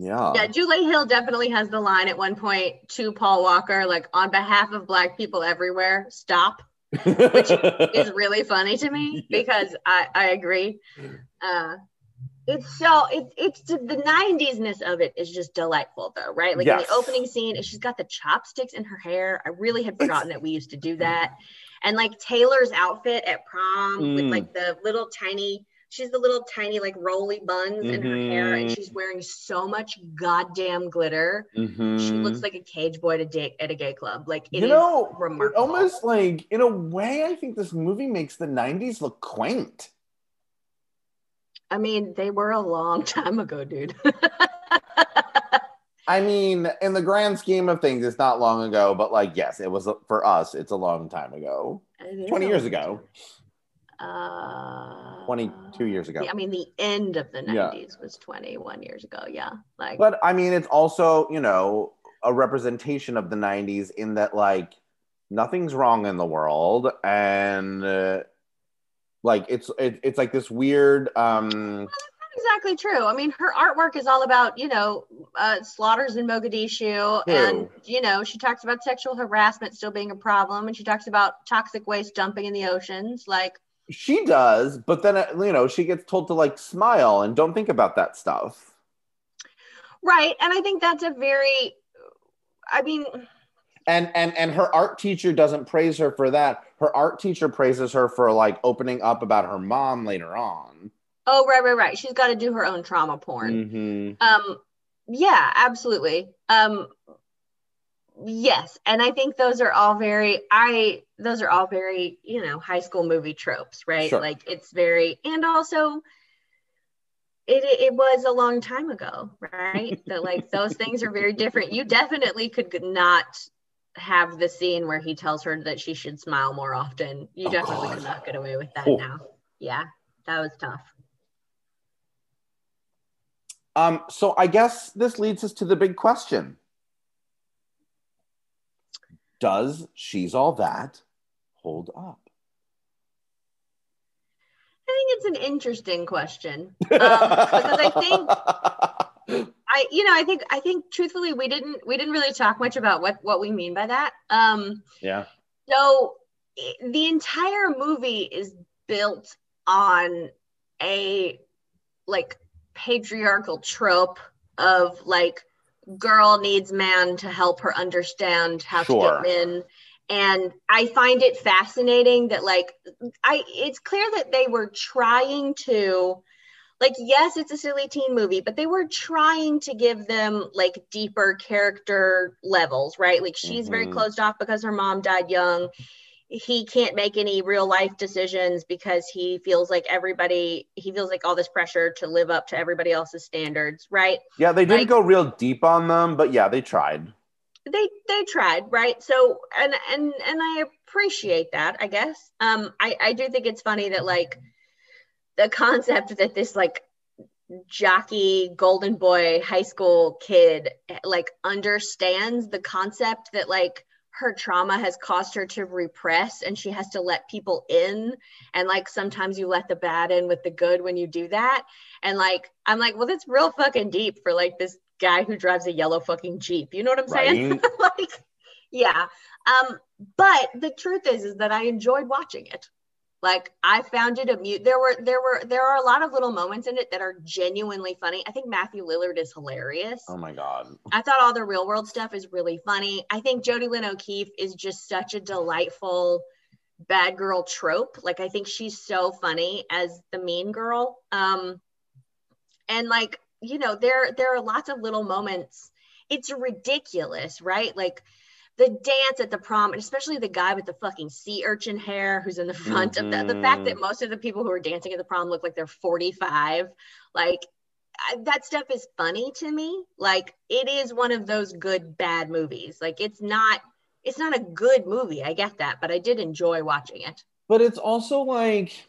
Yeah. Yeah, Dulé Hill definitely has the line at one point to Paul Walker, like on behalf of black people everywhere, stop. Which (laughs) is really funny to me because I, I agree. Uh it's so it's it's the 90s-ness of it is just delightful though, right? Like in the opening scene, she's got the chopsticks in her hair. I really had forgotten that we used to do that. And like Taylor's outfit at prom with Mm. like the little tiny, she's the little tiny like roly buns in her hair, and Mhm. she's wearing so much goddamn glitter. She Mhm. looks like a cage boy at a, day, at a gay club. Like you know, remarkable. almost like in a way, I think this movie makes the '90s look quaint. I mean, they were a long (laughs) time ago, dude. I mean, in the grand scheme of things, it's not long ago, but like, yes, it was for us. It's a long time ago. 20 years ago. Uh, 22 years ago. I mean, the end of the Yeah. 90s was 21 years ago. Yeah. Like, But I mean, it's also, you know, a representation of the 90s in that, like, nothing's wrong in the world. And, uh, like, it's, it, it's like this weird, um, not exactly true. I mean, her artwork is all about, you know, uh, slaughters in Mogadishu. And, you know, she talks about sexual harassment still being a problem. And she talks about toxic waste dumping in the oceans. Like, she does, but then, uh, you know, she gets told to, like, smile and don't think about that stuff. right. And I think that's a very, I mean, and and and her art teacher doesn't praise her for that her art teacher praises her for like opening up about her mom later on oh, right, right, right. She's got to do her own trauma porn. mm-hmm. Um, yeah, absolutely. Um, yes, and I think those are all very I those are all very you know high school movie tropes, right? Sure. Like it's very and also. It, it was a long time ago, right? (laughs) that like those things are very different. You definitely could not have the scene where he tells her that she should smile more often. You Oh, definitely God. could not get away with that Oh. now. Yeah. that was tough. Um, so I guess this leads us to the big question. Does She's All That hold up? I think it's an interesting question (laughs) um, because I think I, you know, I think I think truthfully we didn't we didn't really talk much about what what we mean by that. Um, yeah. So the entire movie is built on a like patriarchal trope of like girl needs man to help her understand how sure. to get men and i find it fascinating that like i it's clear that they were trying to like yes it's a silly teen movie but they were trying to give them like deeper character levels right like she's mm-hmm. very closed off because her mom died young he can't make any real life decisions because he feels like everybody he feels like all this pressure to live up to everybody else's standards right? Yeah they didn't like, go real deep on them but yeah they tried. They they tried right? So and and and i appreciate that i guess. Um i i do think it's funny that like the concept that this like jockey golden boy high school kid like understands the concept that like her trauma has caused her to repress and she has to let people in. And like sometimes you let the bad in with the good when you do that. And like i'm like well that's real fucking deep for like this guy who drives a yellow fucking jeep. You know what i'm saying? Right. (laughs) like yeah. Um but the truth is is that i enjoyed watching it like I found it amusing. There were there were there are a lot of little moments in it that are genuinely funny. I think Matthew Lillard is hilarious. Oh my god! I thought all the real world stuff is really funny. I think Jodi Lyn O'Keefe is just such a delightful bad girl trope. Like I think she's so funny as the mean girl. Um, and like you know there there are lots of little moments. It's ridiculous, right? Like the dance at the prom, and especially the guy with the fucking sea urchin hair who's in the front mm-hmm. of the, the fact that mm-hmm. most of the people who are dancing at the prom look like they're 45, like I, that stuff is funny to me. Like it is one of those good bad movies. Like it's not it's not a good movie. I get that, but I did enjoy watching it. But it's also like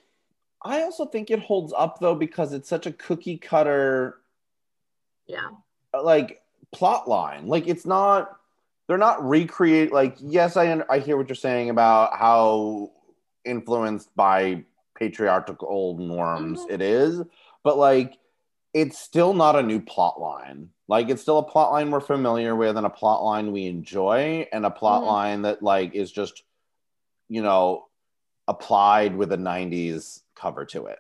I also think it holds up though because it's such a cookie cutter yeah. Like plot line. Like it's not they're not recreate like yes I I hear what you're saying about how influenced by patriarchal norms mm-hmm. it is but like it's still not a new plot line like it's still a plot line we're familiar with and a plot line we enjoy and a plot mm-hmm. line that like is just you know applied with a 90s cover to it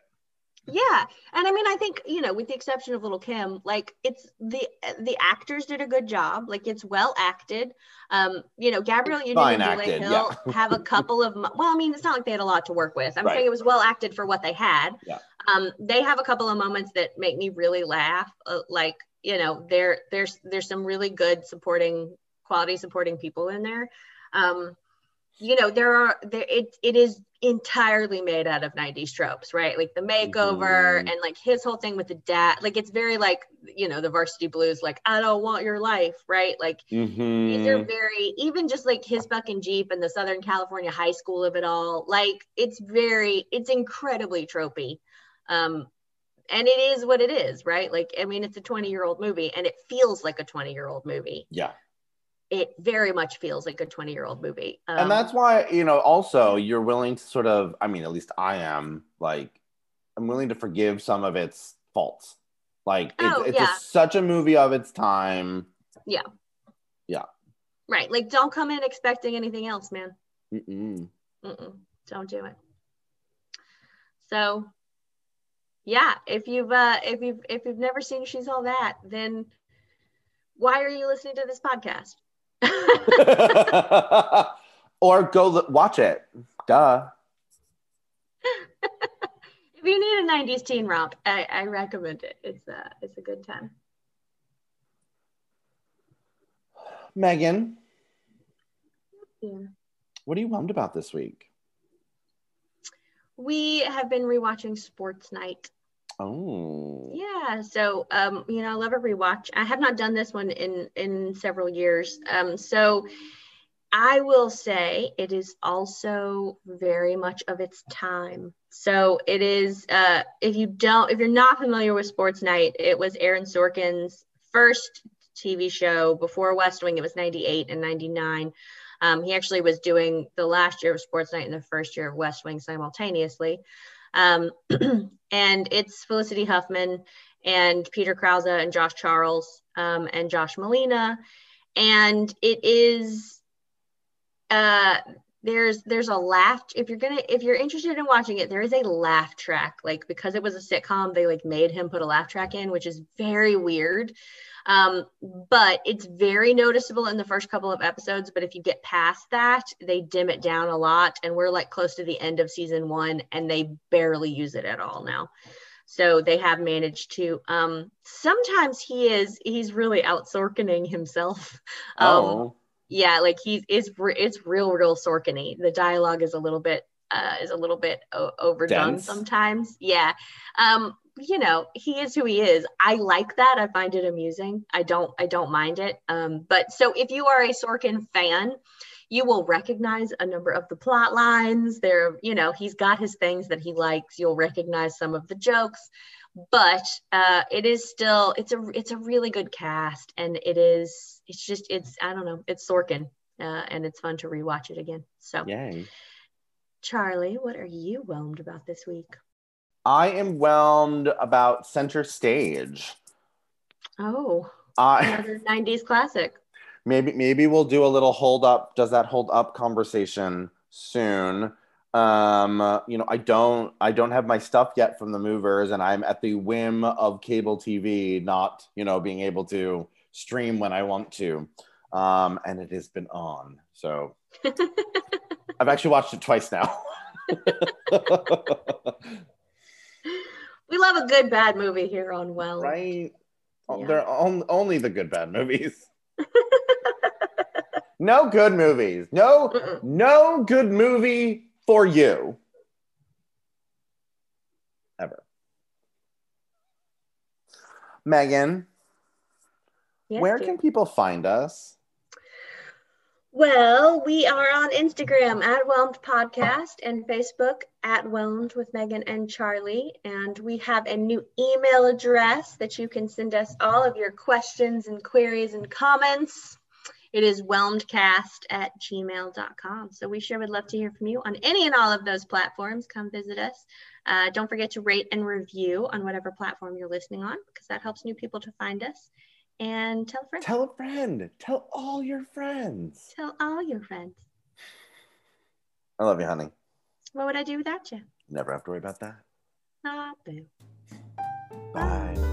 yeah and i mean i think you know with the exception of little kim like it's the the actors did a good job like it's well acted um you know gabrielle union and acted, hill yeah. have a (laughs) couple of well i mean it's not like they had a lot to work with i'm right. saying it was well acted for what they had yeah. um they have a couple of moments that make me really laugh uh, like you know there there's there's some really good supporting quality supporting people in there um you know there are there it, it is entirely made out of 90s tropes right? Like the makeover mm-hmm. and like his whole thing with the dad like it's very like you know the varsity blues like i don't want your life right? Like mm-hmm. these are very even just like his fucking jeep and the southern california high school of it all like it's very it's incredibly tropey. Um and it is what it is right? Like i mean it's a 20 year old movie and it feels like a 20 year old movie. Yeah it very much feels like a 20 year old movie. Um, and that's why, you know, also you're willing to sort of, I mean, at least I am, like, I'm willing to forgive some of its faults. Like, it's, oh, it's yeah. a, such a movie of its time. Yeah. Yeah. Right. Like, don't come in expecting anything else, man. Mm-mm. Mm-mm. Don't do it. So, yeah, if you've uh, if you've if you've never seen She's All That, then why are you listening to this podcast? (laughs) or go watch it. Duh. (laughs) if you need a 90s teen romp, I, I recommend it. It's a, it's a good time. Megan. Yeah. What are you bummed about this week? We have been rewatching Sports Night. Oh. Yeah. So, um, you know, I love a rewatch. I have not done this one in in several years. Um, so I will say it is also very much of its time. So it is, uh, if you don't, if you're not familiar with Sports Night, it was Aaron Sorkin's first TV show before West Wing. It was 98 and 99. Um, he actually was doing the last year of Sports Night and the first year of West Wing simultaneously. Um, (clears throat) and it's Felicity Huffman and Peter Krause and Josh Charles um, and Josh Malina. And it is uh there's there's a laugh if you're gonna if you're interested in watching it there is a laugh track like because it was a sitcom they like made him put a laugh track in which is very weird. Um but it's very noticeable in the first couple of episodes but if you get past that they dim it down a lot and we're like close to the end of season one and they barely use it at all now. So they have managed to um sometimes he is he's really outsorkening himself. (laughs) Um, oh yeah, like he's it's it's real real Sorkin-y. The dialogue is a little bit uh, is a little bit o- overdone Dense. sometimes. Yeah, um, you know he is who he is. I like that. I find it amusing. I don't I don't mind it. Um, but so if you are a Sorkin fan, you will recognize a number of the plot lines. There, you know, he's got his things that he likes. You'll recognize some of the jokes but uh, it is still it's a it's a really good cast and it is it's just it's i don't know it's sorkin uh, and it's fun to rewatch it again so Yay. charlie what are you whelmed about this week I am whelmed about center stage. oh (laughs) another 90s classic maybe maybe we'll do a little hold up. Does that hold up conversation soon? Um, you know, I don't I don't have my stuff yet from the movers, and I'm at the whim of cable TV, not you know being able to stream when I want to. Um, and it has been on. So (laughs) I've actually watched it twice now. (laughs) we love a good bad movie here on well right? Yeah. They're on, only the good bad movies. (laughs) no good movies. No, Mm-mm. no good movie for you. Ever. Megan, Yes, where dear. can people find us? Well, we are on Instagram at Whelmed Podcast and Facebook at Whelmed with Megan and Charlie. And we have a new email address that you can send us all of your questions and queries and comments. It is whelmedcast at gmail.com. So we sure would love to hear from you on any and all of those platforms. Come visit us. Uh, don't forget to rate and review on whatever platform you're listening on because that helps new people to find us. And tell a friend. Tell a friend. Tell all your friends. Tell all your friends. I love you, honey. What would I do without you? Never have to worry about that. Ah, boo. Bye.